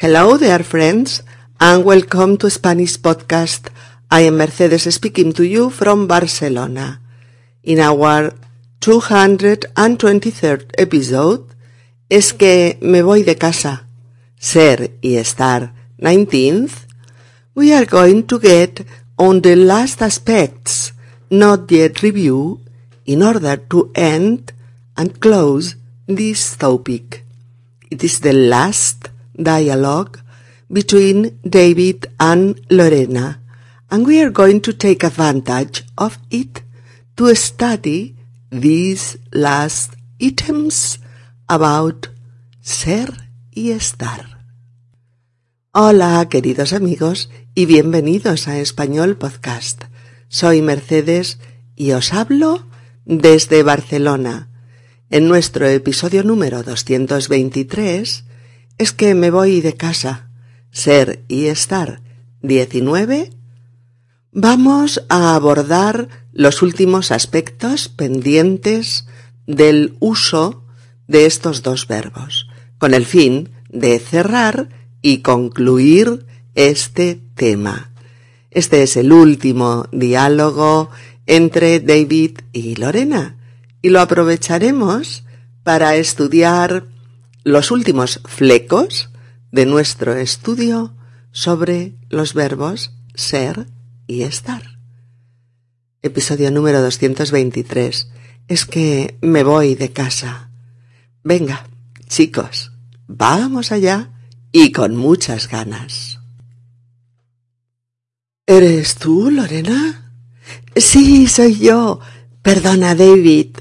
Hello there, friends, and welcome to Spanish Podcast. I am Mercedes speaking to you from Barcelona. In our 223rd episode, es que me voy de casa. Ser y estar 19th, we are going to get on the last aspects not yet review in order to end and close this topic. It is the last dialogue between David and Lorena, and we are going to take advantage of it to study these last items about ser y estar. Hola, queridos amigos, y bienvenidos a Español Podcast. Soy Mercedes y os hablo desde Barcelona. En nuestro episodio número 223 es que me voy de casa. Ser y estar 19. Vamos a abordar los últimos aspectos pendientes del uso de estos dos verbos, con el fin de cerrar y concluir este tema. Este es el último diálogo entre David y Lorena y lo aprovecharemos para estudiar los últimos flecos de nuestro estudio sobre los verbos ser y estar. Episodio número 223. Es que me voy de casa. Venga, chicos, vamos allá y con muchas ganas. ¿Eres tú, Lorena? Sí, soy yo. Perdona, David.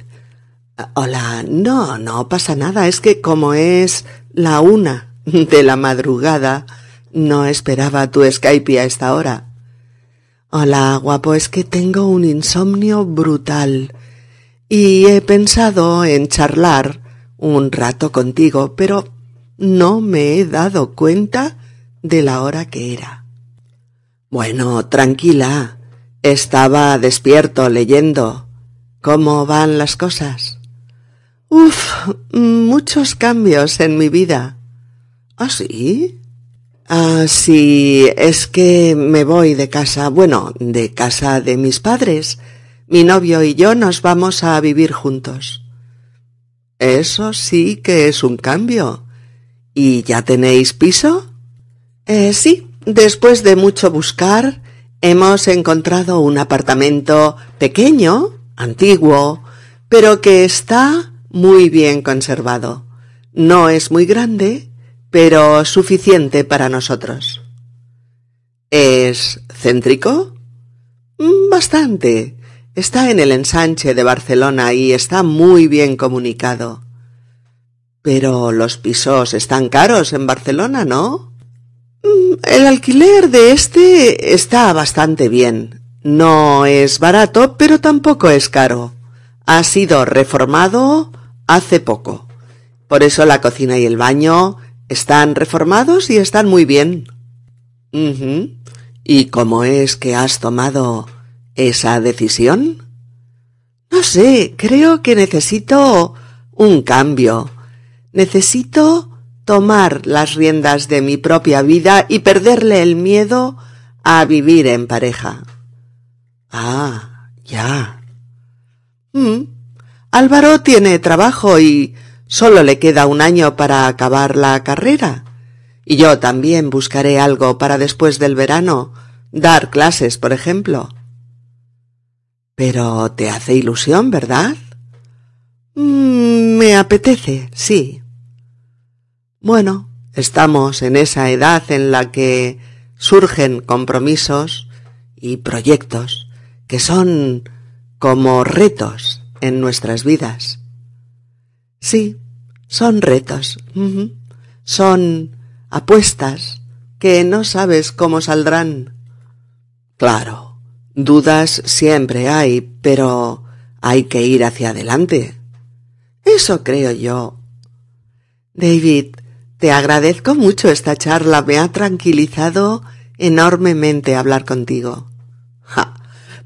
Hola, no, no pasa nada. Es que como es la una de la madrugada, no esperaba tu Skype a esta hora. Hola, guapo, es que tengo un insomnio brutal y he pensado en charlar un rato contigo, pero no me he dado cuenta de la hora que era. Bueno, tranquila. Estaba despierto leyendo. ¿Cómo van las cosas? Uf, muchos cambios en mi vida. ¿Ah, sí? Ah, sí, es que me voy de casa, bueno, de casa de mis padres. Mi novio y yo nos vamos a vivir juntos. Eso sí que es un cambio. ¿Y ya tenéis piso? Eh, sí, después de mucho buscar, hemos encontrado un apartamento pequeño, antiguo, pero que está muy bien conservado. No es muy grande, pero suficiente para nosotros. ¿Es céntrico? Mm, bastante. Está en el ensanche de Barcelona y está muy bien comunicado. Pero los pisos están caros en Barcelona, ¿no? Mm, el alquiler de este está bastante bien. No es barato, pero tampoco es caro. Ha sido reformado hace poco. Por eso la cocina y el baño están reformados y están muy bien. ¿Y cómo es que has tomado esa decisión? No sé, creo que necesito un cambio. Necesito tomar las riendas de mi propia vida y perderle el miedo a vivir en pareja. Ah, ya. Mm. Álvaro tiene trabajo y solo le queda un año para acabar la carrera. Y yo también buscaré algo para después del verano, dar clases, por ejemplo. Pero te hace ilusión, ¿verdad? Mm, me apetece, sí. Bueno, estamos en esa edad en la que surgen compromisos y proyectos que son como retos en nuestras vidas. Sí, son retos, son apuestas que no sabes cómo saldrán. Claro, Dudas siempre hay, pero hay que ir hacia adelante. Eso creo yo. David, te agradezco mucho esta charla. Me ha tranquilizado enormemente hablar contigo. Ja,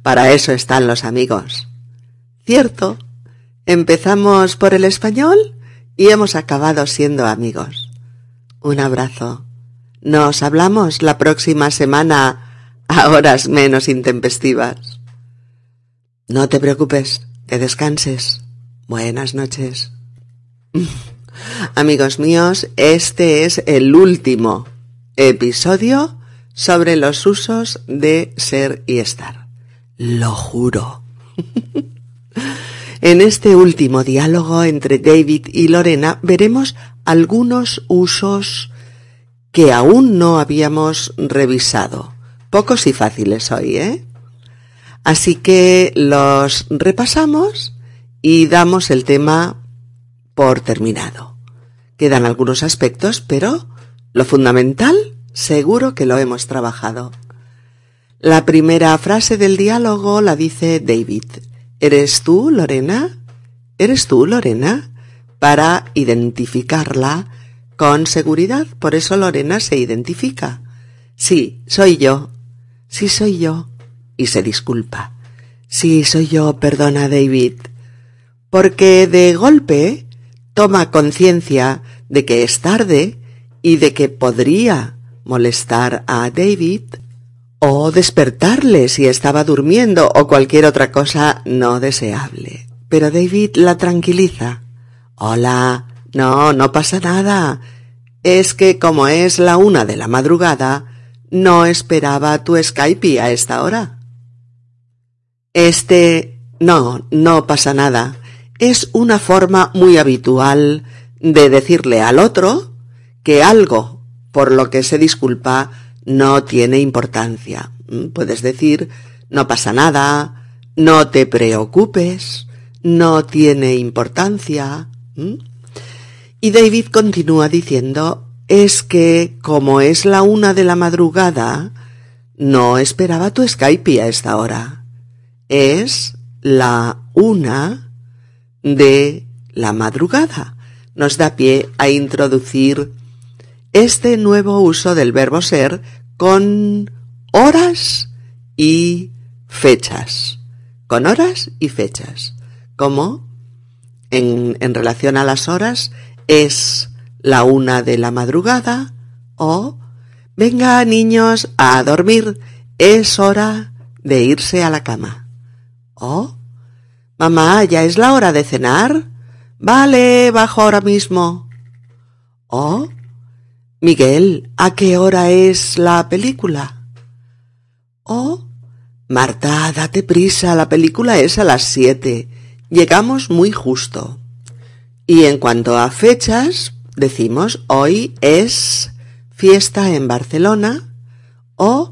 para eso están los amigos. Cierto. Empezamos por el español y hemos acabado siendo amigos. Un abrazo. Nos hablamos la próxima semana a horas menos intempestivas. No te preocupes, que descanses. Buenas noches. Amigos míos, este es el último episodio sobre los usos de ser y estar. Lo juro. en este último diálogo entre David y Lorena veremos algunos usos que aún no habíamos revisado. Pocos y fáciles hoy, ¿eh? Así que los repasamos y damos el tema por terminado. Quedan algunos aspectos, pero lo fundamental seguro que lo hemos trabajado. La primera frase del diálogo la dice David. ¿Eres tú, Lorena? ¿Eres tú, Lorena? Para identificarla con seguridad. Por eso Lorena se identifica. Sí, soy yo. Sí, soy yo. Y se disculpa. Sí, soy yo, perdona, David. Porque de golpe toma conciencia de que es tarde y de que podría molestar a David o despertarle si estaba durmiendo o cualquier otra cosa no deseable. Pero David la tranquiliza. Hola, no, no pasa nada. Es que como es la una de la madrugada, no esperaba tu Skype a esta hora. Este, no, no pasa nada. Es una forma muy habitual de decirle al otro que algo por lo que se disculpa no tiene importancia. Mm, puedes decir, no pasa nada, no te preocupes, no tiene importancia. Y David continúa diciendo, es que como es la una de la madrugada, no esperaba tu Skype a esta hora. Es la una de la madrugada. Nos da pie a introducir este nuevo uso del verbo ser con horas y fechas. Con horas y fechas. Como en, relación a las horas es la una de la madrugada o venga niños a dormir, es hora de irse a la cama. O mamá, ya es la hora de cenar. Vale, bajo ahora mismo. O Miguel, ¿a qué hora es la película? Oh, Marta, date prisa, la película es a las siete. Llegamos muy justo. Y en cuanto a fechas, decimos hoy es fiesta en Barcelona o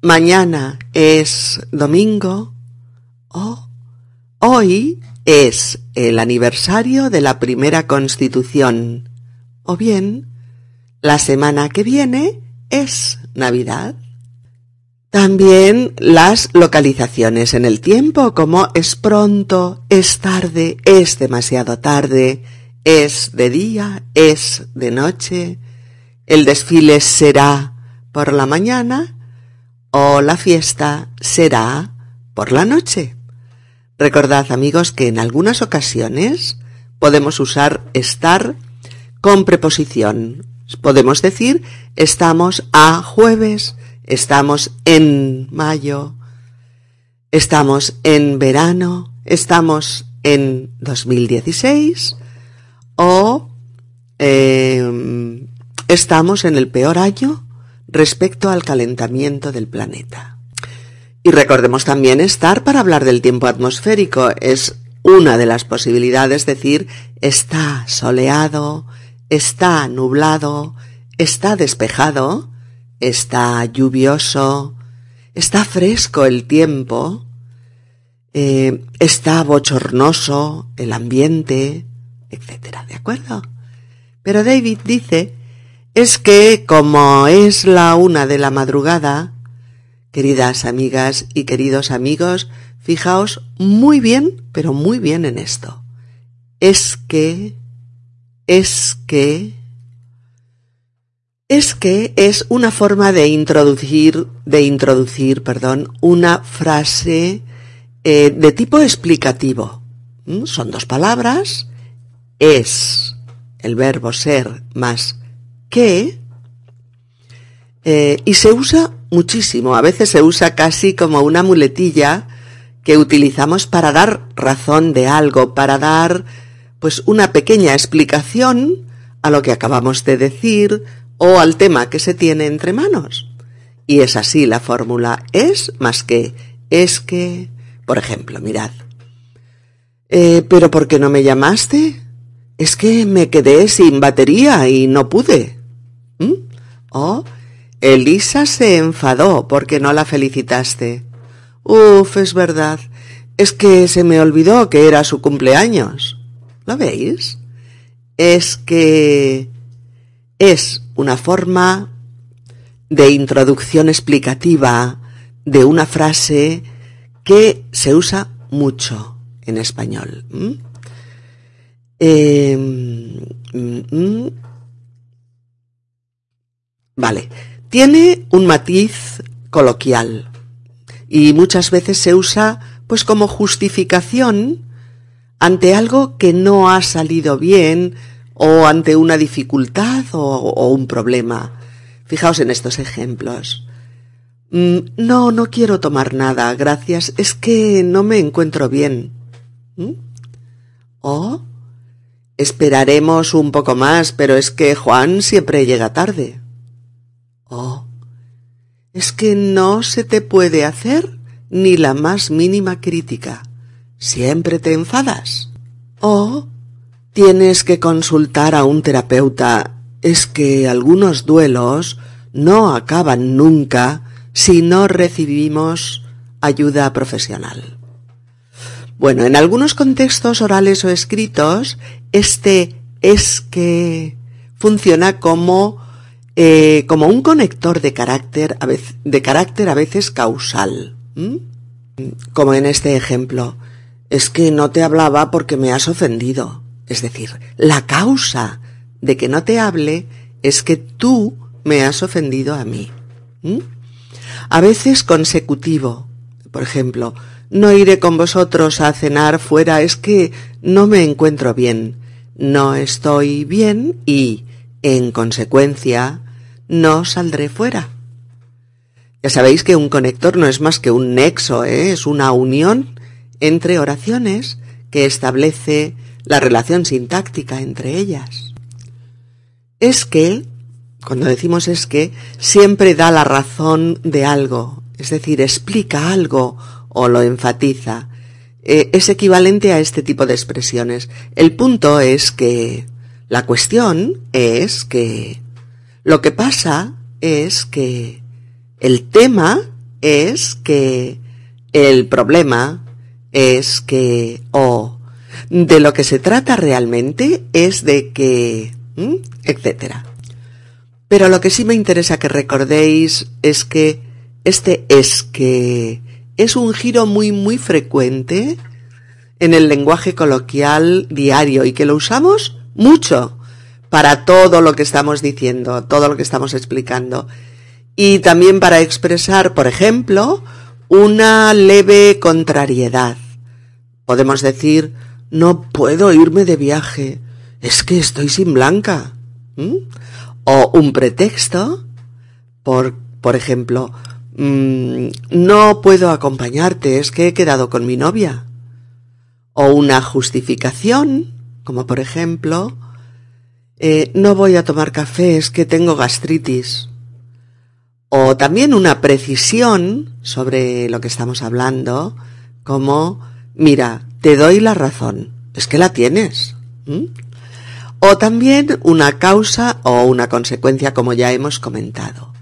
mañana es domingo o hoy es el aniversario de la primera constitución o bien la semana que viene es Navidad. También las localizaciones en el tiempo, como es pronto, es tarde, es demasiado tarde, es de día, es de noche, el desfile será por la mañana o la fiesta será por la noche. Recordad amigos que en algunas ocasiones podemos usar estar con preposición Podemos decir, estamos a jueves, estamos en mayo, estamos en verano, estamos en 2016 o em, estamos en el peor año respecto al calentamiento del planeta. Y recordemos también estar para hablar del tiempo atmosférico. Es una de las posibilidades decir está soleado, está nublado, está despejado, está lluvioso, está fresco el tiempo, eh, está bochornoso el ambiente, etcétera, ¿de acuerdo? Pero David dice, es que como es la una de la madrugada, queridas amigas y queridos amigos, fijaos muy bien, pero muy bien en esto. Es que es que es que es una forma de introducir, de introducir, perdón, una frase eh, de tipo explicativo. ¿Mm? Son dos palabras, es el verbo ser más que, Eh, y se usa muchísimo, a veces se usa casi como una muletilla que utilizamos para dar razón de algo, para dar pues una pequeña explicación a lo que acabamos de decir o al tema que se tiene entre manos. Y es así la fórmula es más que, es que, por ejemplo, mirad. Eh, pero ¿por qué no me llamaste? Es que me quedé sin batería y no pude. ¿Mm? O Elisa se enfadó porque no la felicitaste. Uf, es verdad. Es que se me olvidó que era su cumpleaños. ¿Lo veis? Es que es una forma de introducción explicativa de una frase que se usa mucho en español. Em, mm, mm. vale, tiene un matiz coloquial y muchas veces se usa pues como justificación ante algo que no ha salido bien o ante una dificultad o, un problema. Fijaos en estos ejemplos. Mm, no, no quiero tomar nada, gracias. Es que no me encuentro bien. ¿Mm? O esperaremos un poco más, pero es que Juan siempre llega tarde. O es que no se te puede hacer ni la más mínima crítica. Siempre te enfadas. O tienes que consultar a un terapeuta. Es que algunos duelos no acaban nunca si no recibimos ayuda profesional. Bueno, en algunos contextos orales o escritos, este es que funciona como, eh, como un conector de carácter, a veces, de carácter a veces causal. Como en este ejemplo, es que no te hablaba porque me has ofendido. Es decir, la causa de que no te hable es que tú me has ofendido a mí. A veces consecutivo. Por ejemplo, no iré con vosotros a cenar fuera, es que no me encuentro bien. No estoy bien y, en consecuencia, no saldré fuera. Ya sabéis que un conector no es más que un nexo, ¿eh? es una unión entre oraciones que establece la relación sintáctica entre ellas. Es que cuando decimos es que, siempre da la razón de algo, es decir, explica algo o lo enfatiza. Eh, es equivalente a este tipo de expresiones. El punto es que, la cuestión es que, lo que pasa es que, el tema es que, el problema es que, o, de lo que se trata realmente es de que, etcétera. Pero lo que sí me interesa que recordéis es que este es que es un giro muy muy frecuente en el lenguaje coloquial diario y que lo usamos mucho para todo lo que estamos diciendo, todo lo que estamos explicando. Y también para expresar, por ejemplo, una leve contrariedad. Podemos decir, no puedo irme de viaje, es que estoy sin blanca o un pretexto, por, por ejemplo, mm, no puedo acompañarte, es que he quedado con mi novia. O una justificación, como por ejemplo, eh, no voy a tomar café, es que tengo gastritis. O también una precisión sobre lo que estamos hablando, como, mira, te doy la razón, es que la tienes. O también una causa o una consecuencia, como ya hemos comentado.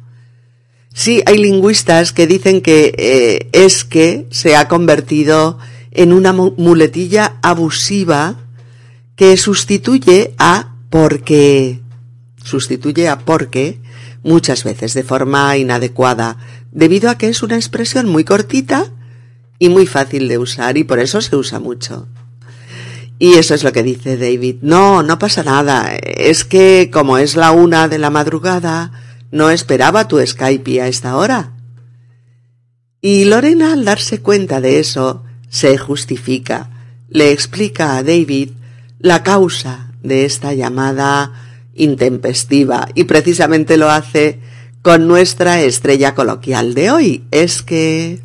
Sí, hay lingüistas que dicen que eh, es que se ha convertido en una muletilla abusiva que sustituye a porque, sustituye a porque muchas veces de forma inadecuada, debido a que es una expresión muy cortita y muy fácil de usar y por eso se usa mucho. Y eso es lo que dice David. No, no pasa nada. Es que como es la una de la madrugada, no esperaba tu Skype a esta hora. Y Lorena, al darse cuenta de eso, se justifica. Le explica a David la causa de esta llamada intempestiva y precisamente lo hace con nuestra estrella coloquial de hoy. Es que...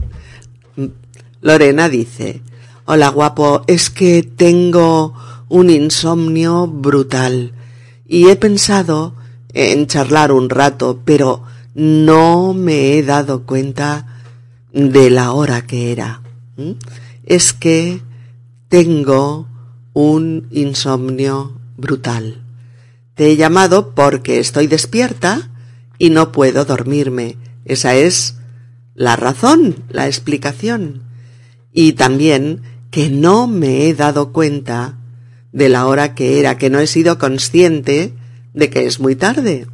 Lorena dice, hola guapo, es que tengo un insomnio brutal y he pensado en charlar un rato, pero no me he dado cuenta de la hora que era. Es que tengo un insomnio brutal. Te he llamado porque estoy despierta y no puedo dormirme. Esa es la razón, la explicación. Y también que no me he dado cuenta de la hora que era, que no he sido consciente de que es muy tarde.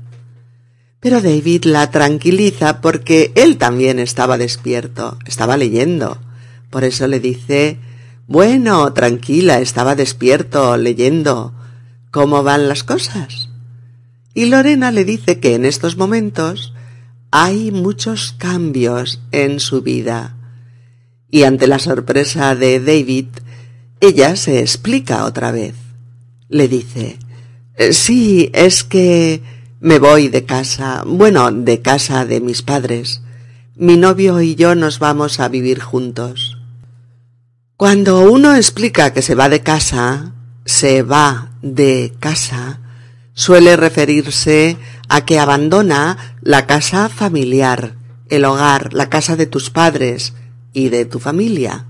Pero David la tranquiliza porque él también estaba despierto, estaba leyendo. Por eso le dice, bueno, tranquila, estaba despierto, leyendo. ¿Cómo van las cosas? Y Lorena le dice que en estos momentos hay muchos cambios en su vida. Y ante la sorpresa de David, ella se explica otra vez. Le dice, eh, sí, es que me voy de casa, bueno, de casa de mis padres. Mi novio y yo nos vamos a vivir juntos. Cuando uno explica que se va de casa, se va de casa, suele referirse a que abandona la casa familiar, el hogar, la casa de tus padres y de tu familia.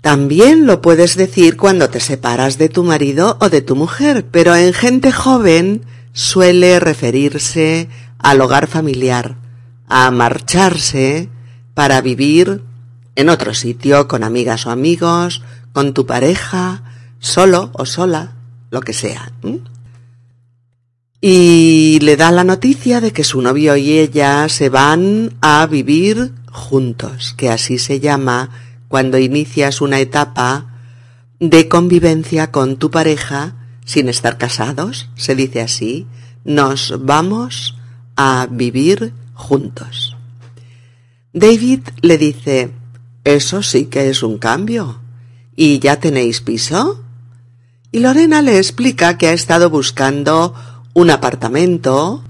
También lo puedes decir cuando te separas de tu marido o de tu mujer, pero en gente joven suele referirse al hogar familiar, a marcharse para vivir en otro sitio con amigas o amigos, con tu pareja, solo o sola, lo que sea. Y le da la noticia de que su novio y ella se van a vivir juntos, que así se llama cuando inicias una etapa de convivencia con tu pareja sin estar casados, se dice así, nos vamos a vivir juntos. David le dice, eso sí que es un cambio. ¿Y ya tenéis piso? Y Lorena le explica que ha estado buscando un apartamento,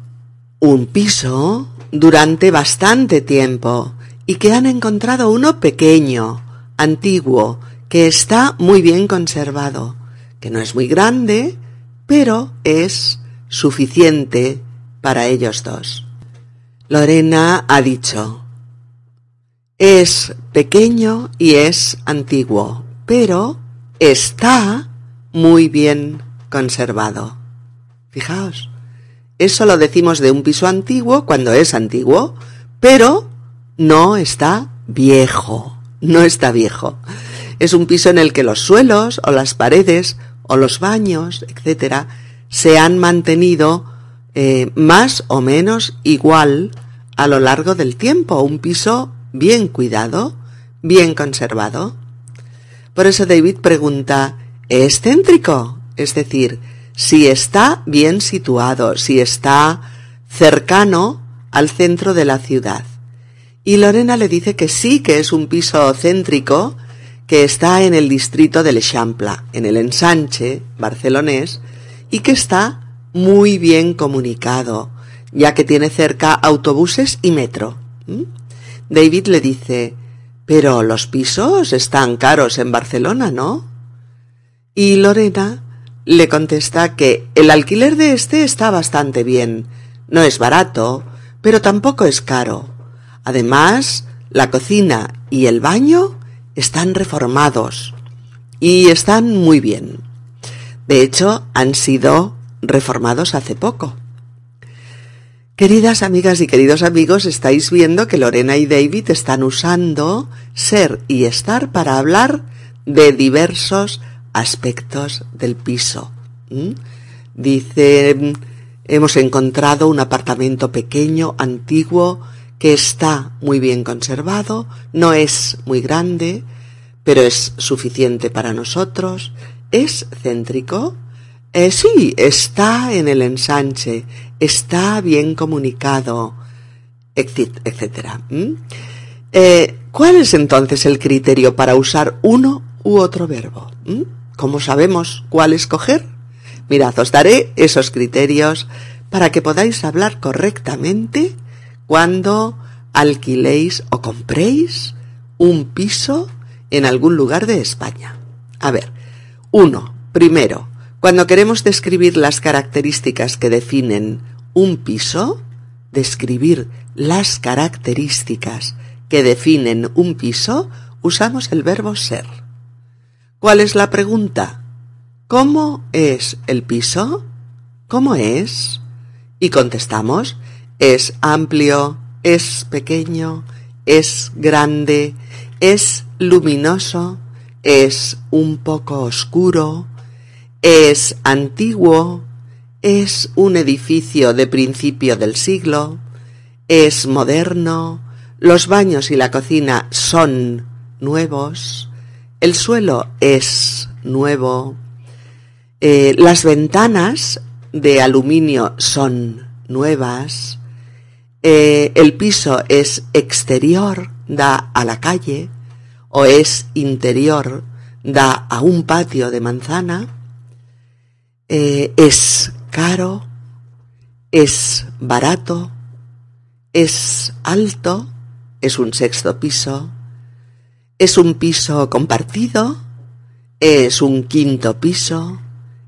un piso, durante bastante tiempo, y que han encontrado uno pequeño, antiguo, que está muy bien conservado, que no es muy grande, pero es suficiente para ellos dos. Lorena ha dicho, es pequeño y es antiguo, pero está muy bien conservado. Fijaos, eso lo decimos de un piso antiguo cuando es antiguo, pero no está viejo no está viejo. Es un piso en el que los suelos o las paredes o los baños, etcétera, se han mantenido eh, más o menos igual a lo largo del tiempo. Un piso bien cuidado, bien conservado. Por eso David pregunta, ¿es céntrico? Es decir, si está bien situado, si está cercano al centro de la ciudad. Y Lorena le dice que sí, que es un piso céntrico que está en el distrito del Eixample, en el ensanche barcelonés, y que está muy bien comunicado, ya que tiene cerca autobuses y metro. ¿Mm? David le dice, pero los pisos están caros en Barcelona, ¿no? Y Lorena le contesta que el alquiler de este está bastante bien. No es barato, pero tampoco es caro. Además, la cocina y el baño están reformados y están muy bien. De hecho, han sido reformados hace poco. Queridas amigas y queridos amigos, estáis viendo que Lorena y David están usando ser y estar para hablar de diversos aspectos del piso. Dice, hemos encontrado un apartamento pequeño, antiguo, que está muy bien conservado, no es muy grande, pero es suficiente para nosotros, es céntrico, eh, sí, está en el ensanche, está bien comunicado, etcétera. Eh, ¿Cuál es entonces el criterio para usar uno u otro verbo? ¿Cómo sabemos cuál escoger? Mirad, os daré esos criterios para que podáis hablar correctamente cuando alquiléis o compréis un piso en algún lugar de España. A ver, uno, primero, cuando queremos describir las características que definen un piso, describir las características que definen un piso, usamos el verbo ser. ¿Cuál es la pregunta? ¿Cómo es el piso? ¿Cómo es? Y contestamos, es amplio, es pequeño, es grande, es luminoso, es un poco oscuro, es antiguo, es un edificio de principio del siglo, es moderno, los baños y la cocina son nuevos, el suelo es nuevo, eh, las ventanas de aluminio son nuevas, eh, el piso es exterior, da a la calle, o es interior, da a un patio de manzana, eh, es caro, es barato, es alto, es un sexto piso, es un piso compartido, es un quinto piso,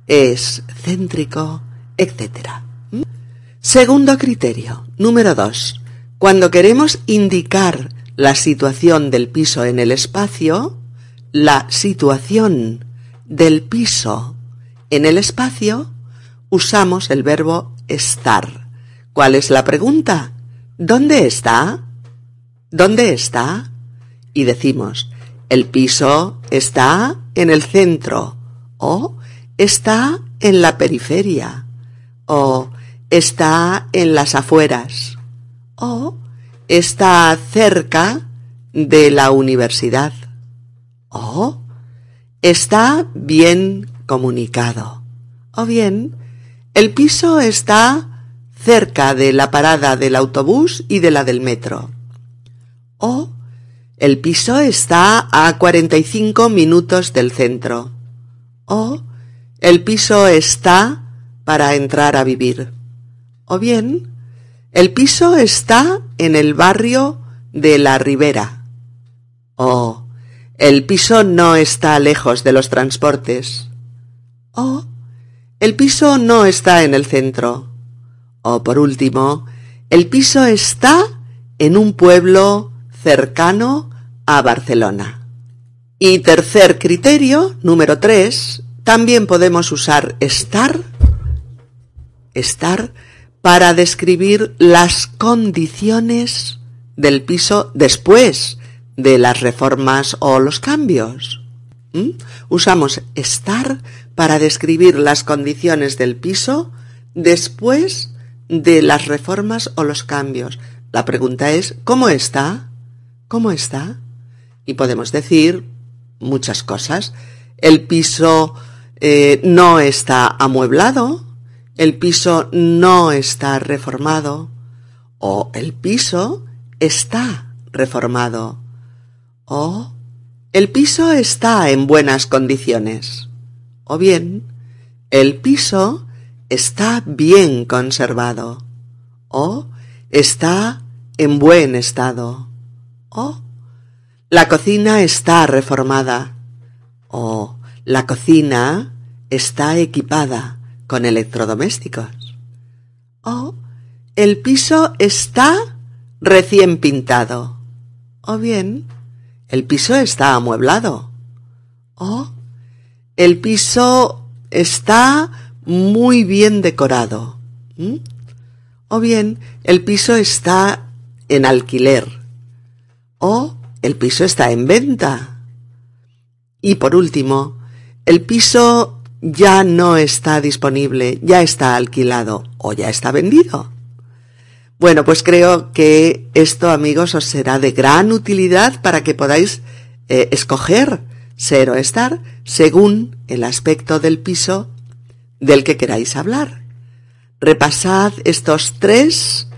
es céntrico, etc. Segundo criterio, número dos. Cuando queremos indicar la situación del piso en el espacio, la situación del piso en el espacio, usamos el verbo estar. ¿Cuál es la pregunta? ¿Dónde está? ¿Dónde está? Y decimos, el piso está en el centro o está en la periferia o está en las afueras o está cerca de la universidad o está bien comunicado o bien el piso está cerca de la parada del autobús y de la del metro o el piso está a 45 minutos del centro o el piso está para entrar a vivir. O bien, el piso está en el barrio de la Ribera. O el piso no está lejos de los transportes. O el piso no está en el centro. O por último, el piso está en un pueblo cercano a Barcelona. Y tercer criterio, número tres, también podemos usar estar, estar, para describir las condiciones del piso después de las reformas o los cambios. ¿Mm? Usamos estar para describir las condiciones del piso después de las reformas o los cambios. La pregunta es, ¿cómo está? ¿Cómo está? Y podemos decir muchas cosas. El piso eh, no está amueblado, el piso no está reformado, o el piso está reformado, o el piso está en buenas condiciones, o bien el piso está bien conservado, o está en buen estado, o la cocina está reformada, o la cocina está equipada con electrodomésticos. O el piso está recién pintado. O bien, el piso está amueblado. O el piso está muy bien decorado. O bien, el piso está en alquiler. O el piso está en venta. Y por último, el piso ya no está disponible, ya está alquilado o ya está vendido. Bueno, pues creo que esto, amigos, os será de gran utilidad para que podáis eh, escoger ser o estar según el aspecto del piso del que queráis hablar. Repasad estos tres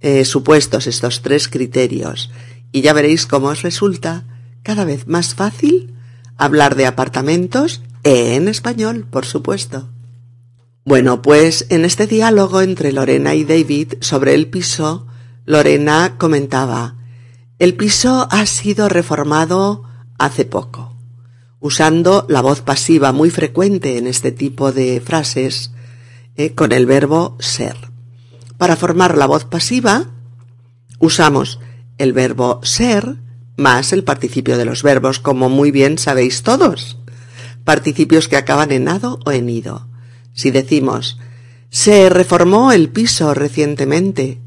eh, supuestos, estos tres criterios, y ya veréis cómo os resulta cada vez más fácil hablar de apartamentos en español, por supuesto. Bueno, pues en este diálogo entre Lorena y David sobre el piso, Lorena comentaba, el piso ha sido reformado hace poco, usando la voz pasiva muy frecuente en este tipo de frases eh, con el verbo ser. Para formar la voz pasiva usamos el verbo ser más el participio de los verbos, como muy bien sabéis todos. Participios que acaban en ado o en ido. Si decimos se reformó el piso recientemente,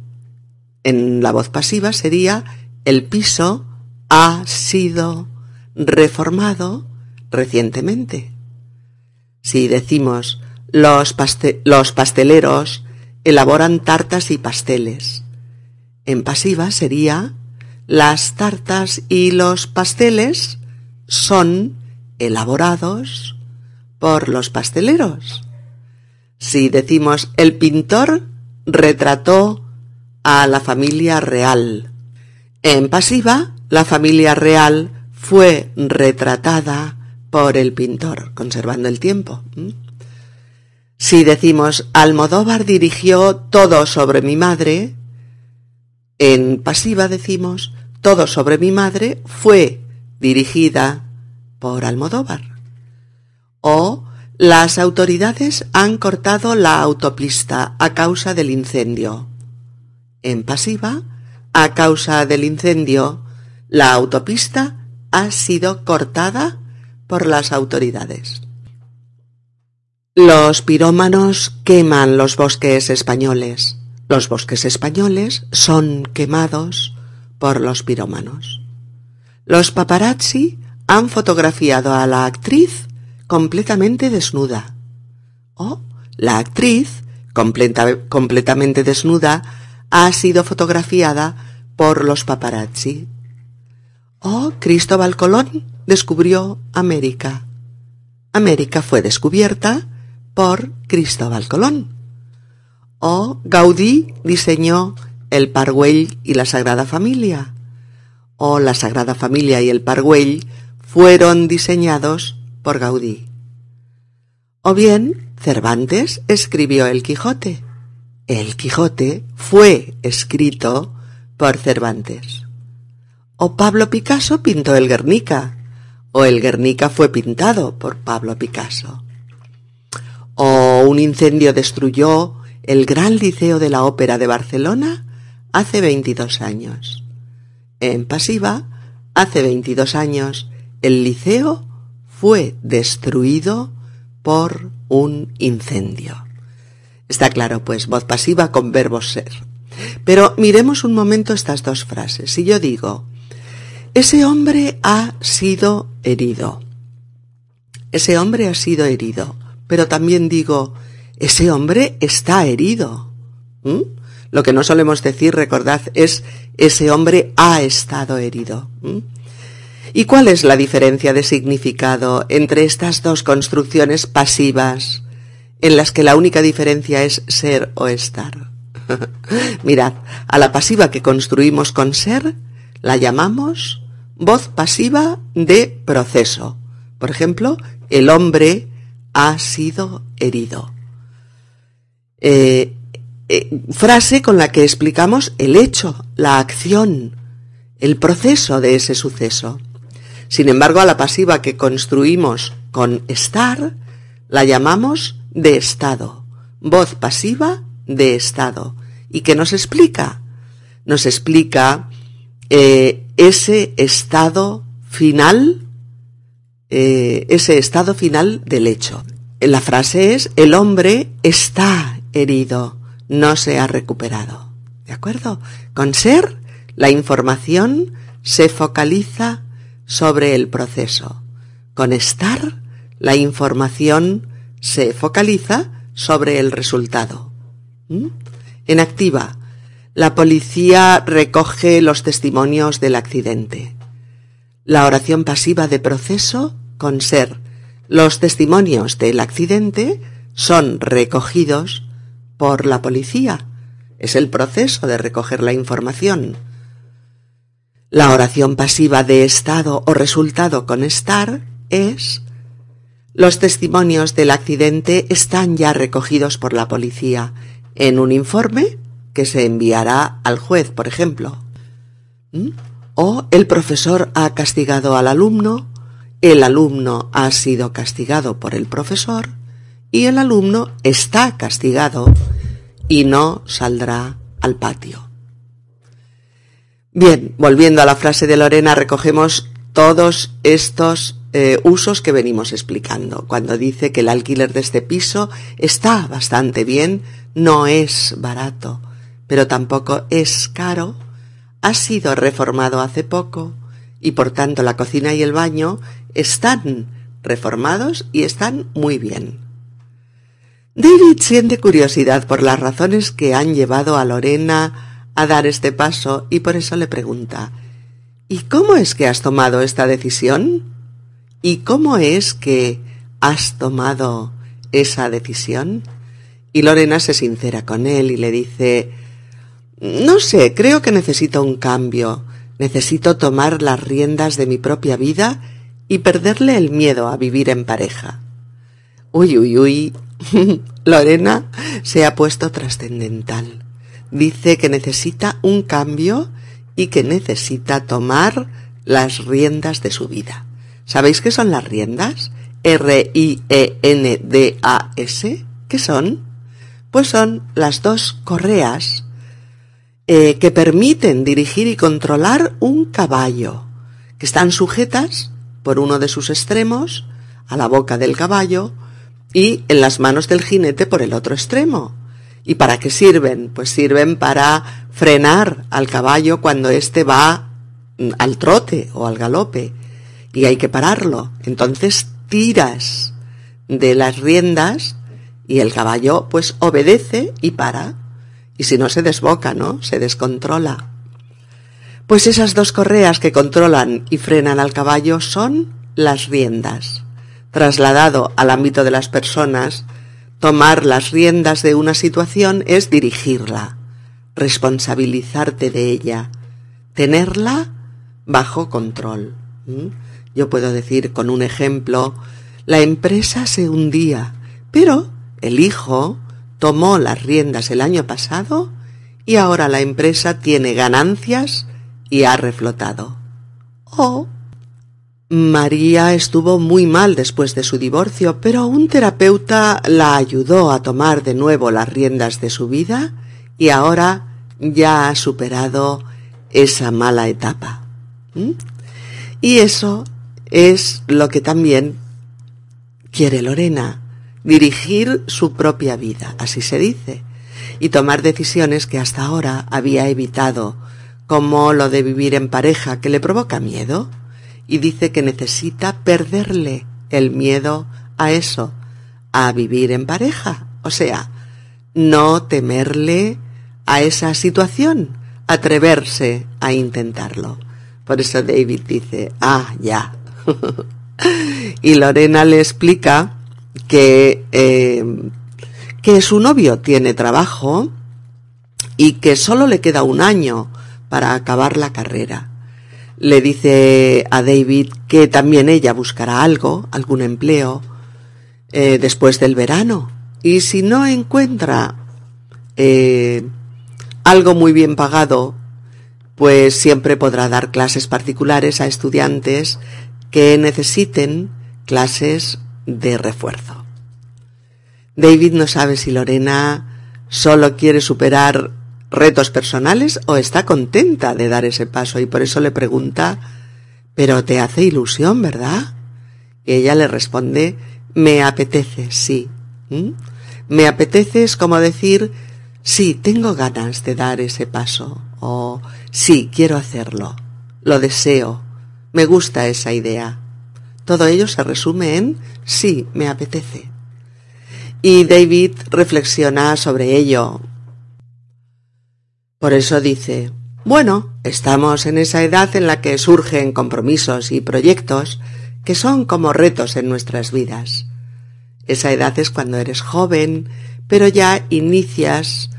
en la voz pasiva sería el piso ha sido reformado recientemente. Si decimos los, los pasteleros elaboran tartas y pasteles, en pasiva sería las tartas y los pasteles son elaborados por los pasteleros. Si decimos el pintor retrató a la familia real. En pasiva, la familia real fue retratada por el pintor, conservando el tiempo. Si decimos Almodóvar dirigió todo sobre mi madre, en pasiva decimos todo sobre mi madre fue dirigida por Almodóvar. O las autoridades han cortado la autopista a causa del incendio. En pasiva, a causa del incendio, la autopista ha sido cortada por las autoridades. Los pirómanos queman los bosques españoles. Los bosques españoles son quemados por los pirómanos. Los paparazzi han fotografiado a la actriz completamente desnuda. O la actriz, completamente desnuda, ha sido fotografiada por los paparazzi. O Cristóbal Colón descubrió América. América fue descubierta por Cristóbal Colón. O Gaudí diseñó el Pargüell y la Sagrada Familia. O la Sagrada Familia y el Pargüell fueron diseñados por Gaudí. O bien Cervantes escribió el Quijote. El Quijote fue escrito por Cervantes. O Pablo Picasso pintó el Guernica. O el Guernica fue pintado por Pablo Picasso. O un incendio destruyó el gran liceo de la ópera de Barcelona hace 22 años. En pasiva, hace 22 años, el liceo fue destruido por un incendio. Está claro, pues, voz pasiva con verbo ser. Pero miremos un momento estas dos frases. Si yo digo, ese hombre ha sido herido. Ese hombre ha sido herido. Pero también digo, ese hombre está herido. ¿Mm? Lo que no solemos decir, recordad, es ese hombre ha estado herido. ¿Mm? ¿Y cuál es la diferencia de significado entre estas dos construcciones pasivas, en las que la única diferencia es ser o estar? Mirad, a la pasiva que construimos con ser, la llamamos voz pasiva de proceso. Por ejemplo, el hombre ha sido herido. Eh, eh, frase con la que explicamos el hecho, la acción, el proceso de ese suceso. Sin embargo, a la pasiva que construimos con estar, la llamamos de estado, voz pasiva de estado. ¿Y qué nos explica? Nos explica eh, ese estado final, ese estado final del hecho. La frase es, el hombre está herido, no se ha recuperado. ¿De acuerdo? Con ser, la información se focaliza sobre el proceso. Con estar, la información se focaliza sobre el resultado. ¿Mm? En activa, la policía recoge los testimonios del accidente. La oración pasiva de proceso, con ser los testimonios del accidente, son recogidos por la policía. Es el proceso de recoger la información. La oración pasiva de estado o resultado con estar es los testimonios del accidente están ya recogidos por la policía en un informe que se enviará al juez, por ejemplo. ¿Mm? O el profesor ha castigado al alumno, el alumno ha sido castigado por el profesor y el alumno está castigado y no saldrá al patio. Bien, volviendo a la frase de Lorena, recogemos todos estos eh, usos que venimos explicando. Cuando dice que el alquiler de este piso está bastante bien, no es barato, pero tampoco es caro, ha sido reformado hace poco y por tanto la cocina y el baño están reformados y están muy bien. David siente curiosidad por las razones que han llevado a Lorena a dar este paso y por eso le pregunta ¿Y cómo es que has tomado esta decisión? ¿Y cómo es que has tomado esa decisión? Y Lorena se sincera con él y le dice No sé, creo que necesito un cambio. Necesito tomar las riendas de mi propia vida y perderle el miedo a vivir en pareja. Uy, uy, uy. Lorena se ha puesto trascendental. Dice que necesita un cambio y que necesita tomar las riendas de su vida. ¿Sabéis qué son las riendas? R-I-E-N-D-A-S. ¿Qué son? Pues son las dos correas eh, que permiten dirigir y controlar un caballo, que están sujetas por uno de sus extremos a la boca del caballo y en las manos del jinete por el otro extremo. ¿Y para qué sirven? Pues sirven para frenar al caballo cuando éste va mm, al trote o al galope y hay que pararlo. Entonces tiras de las riendas y el caballo pues obedece y para. Y si no se desboca, ¿no? Se descontrola. Pues esas dos correas que controlan y frenan al caballo son las riendas. Trasladado al ámbito de las personas, tomar las riendas de una situación es dirigirla responsabilizarte de ella, tenerla bajo control. Yo puedo decir con un ejemplo, la empresa se hundía, pero el hijo tomó las riendas el año pasado y ahora la empresa tiene ganancias y ha reflotado. O María estuvo muy mal después de su divorcio, pero un terapeuta la ayudó a tomar de nuevo las riendas de su vida y ahora ya ha superado esa mala etapa. Y eso es lo que también quiere Lorena, dirigir su propia vida, así se dice, y tomar decisiones que hasta ahora había evitado, como lo de vivir en pareja que le provoca miedo, y dice que necesita perderle el miedo a eso, a vivir en pareja, o sea, no temerle a esa situación, atreverse a intentarlo. Por eso David dice, ah, ya. y Lorena le explica que, eh, que su novio tiene trabajo y que solo le queda un año para acabar la carrera. Le dice a David que también ella buscará algo, algún empleo, eh, después del verano. Y si no encuentra eh, algo muy bien pagado, pues siempre podrá dar clases particulares a estudiantes que necesiten clases de refuerzo. David no sabe si Lorena solo quiere superar retos personales o está contenta de dar ese paso y por eso le pregunta, pero te hace ilusión, ¿verdad? Y ella le responde, me apetece, sí. ¿Mm? Me apetece es como decir, sí, tengo ganas de dar ese paso, o sí, quiero hacerlo, lo deseo, me gusta esa idea. Todo ello se resume en sí, me apetece. Y David reflexiona sobre ello. Por eso dice, bueno, estamos en esa edad en la que surgen compromisos y proyectos que son como retos en nuestras vidas. Esa edad es cuando eres joven, pero ya inicias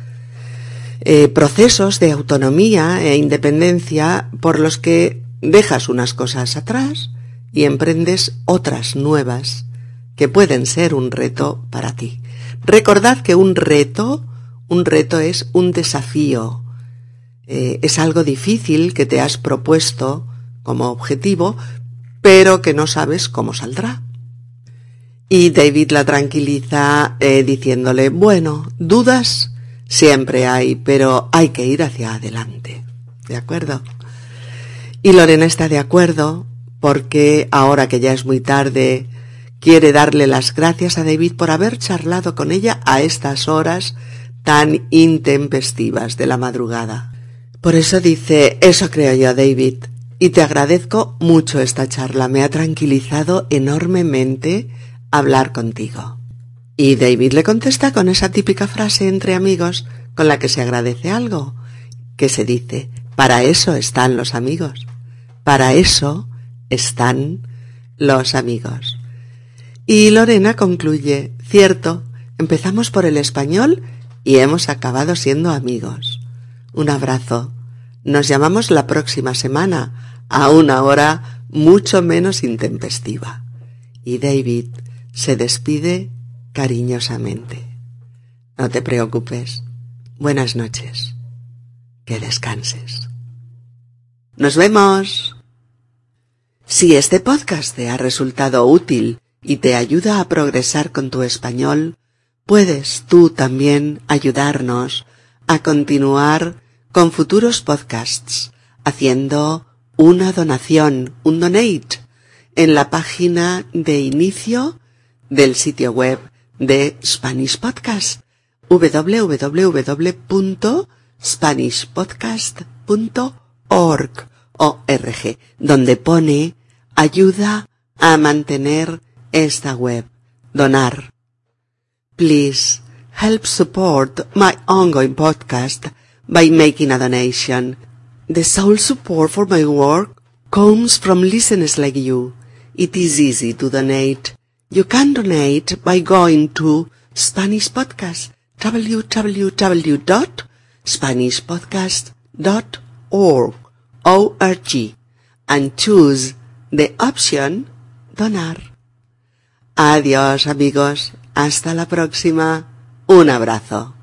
eh, procesos de autonomía e independencia por los que dejas unas cosas atrás y emprendes otras nuevas que pueden ser un reto para ti. Recordad que un reto, Un reto es un desafío. Eh, es algo difícil que te has propuesto como objetivo, pero que no sabes cómo saldrá. Y David la tranquiliza eh, diciéndole, bueno, dudas siempre hay, pero hay que ir hacia adelante. ¿De acuerdo? Y Lorena está de acuerdo porque ahora que ya es muy tarde, quiere darle las gracias a David por haber charlado con ella a estas horas tan intempestivas de la madrugada. Por eso dice, eso creo yo, David, y te agradezco mucho esta charla, me ha tranquilizado enormemente hablar contigo. Y David le contesta con esa típica frase entre amigos con la que se agradece algo, que se dice, para eso están los amigos, para eso están los amigos. Y Lorena concluye, cierto, empezamos por el español y hemos acabado siendo amigos. Un abrazo. Nos llamamos la próxima semana, a una hora mucho menos intempestiva. Y David se despide cariñosamente. No te preocupes. Buenas noches. Que descanses. Nos vemos. Si este podcast te ha resultado útil y te ayuda a progresar con tu español, puedes tú también ayudarnos a continuar con futuros podcasts. Haciendo una donación, un donate, en la página de inicio del sitio web de Spanish Podcast. www.spanishpodcast.org donde pone ayuda a mantener esta web, donar. Please help support my ongoing podcast by making a donation. The sole support for my work comes from listeners like you. It is easy to donate. You can donate by going to Spanish Podcast, www.spanishpodcast.org, O-R-G, and choose the option Donar. Adiós amigos, hasta la próxima. Un abrazo.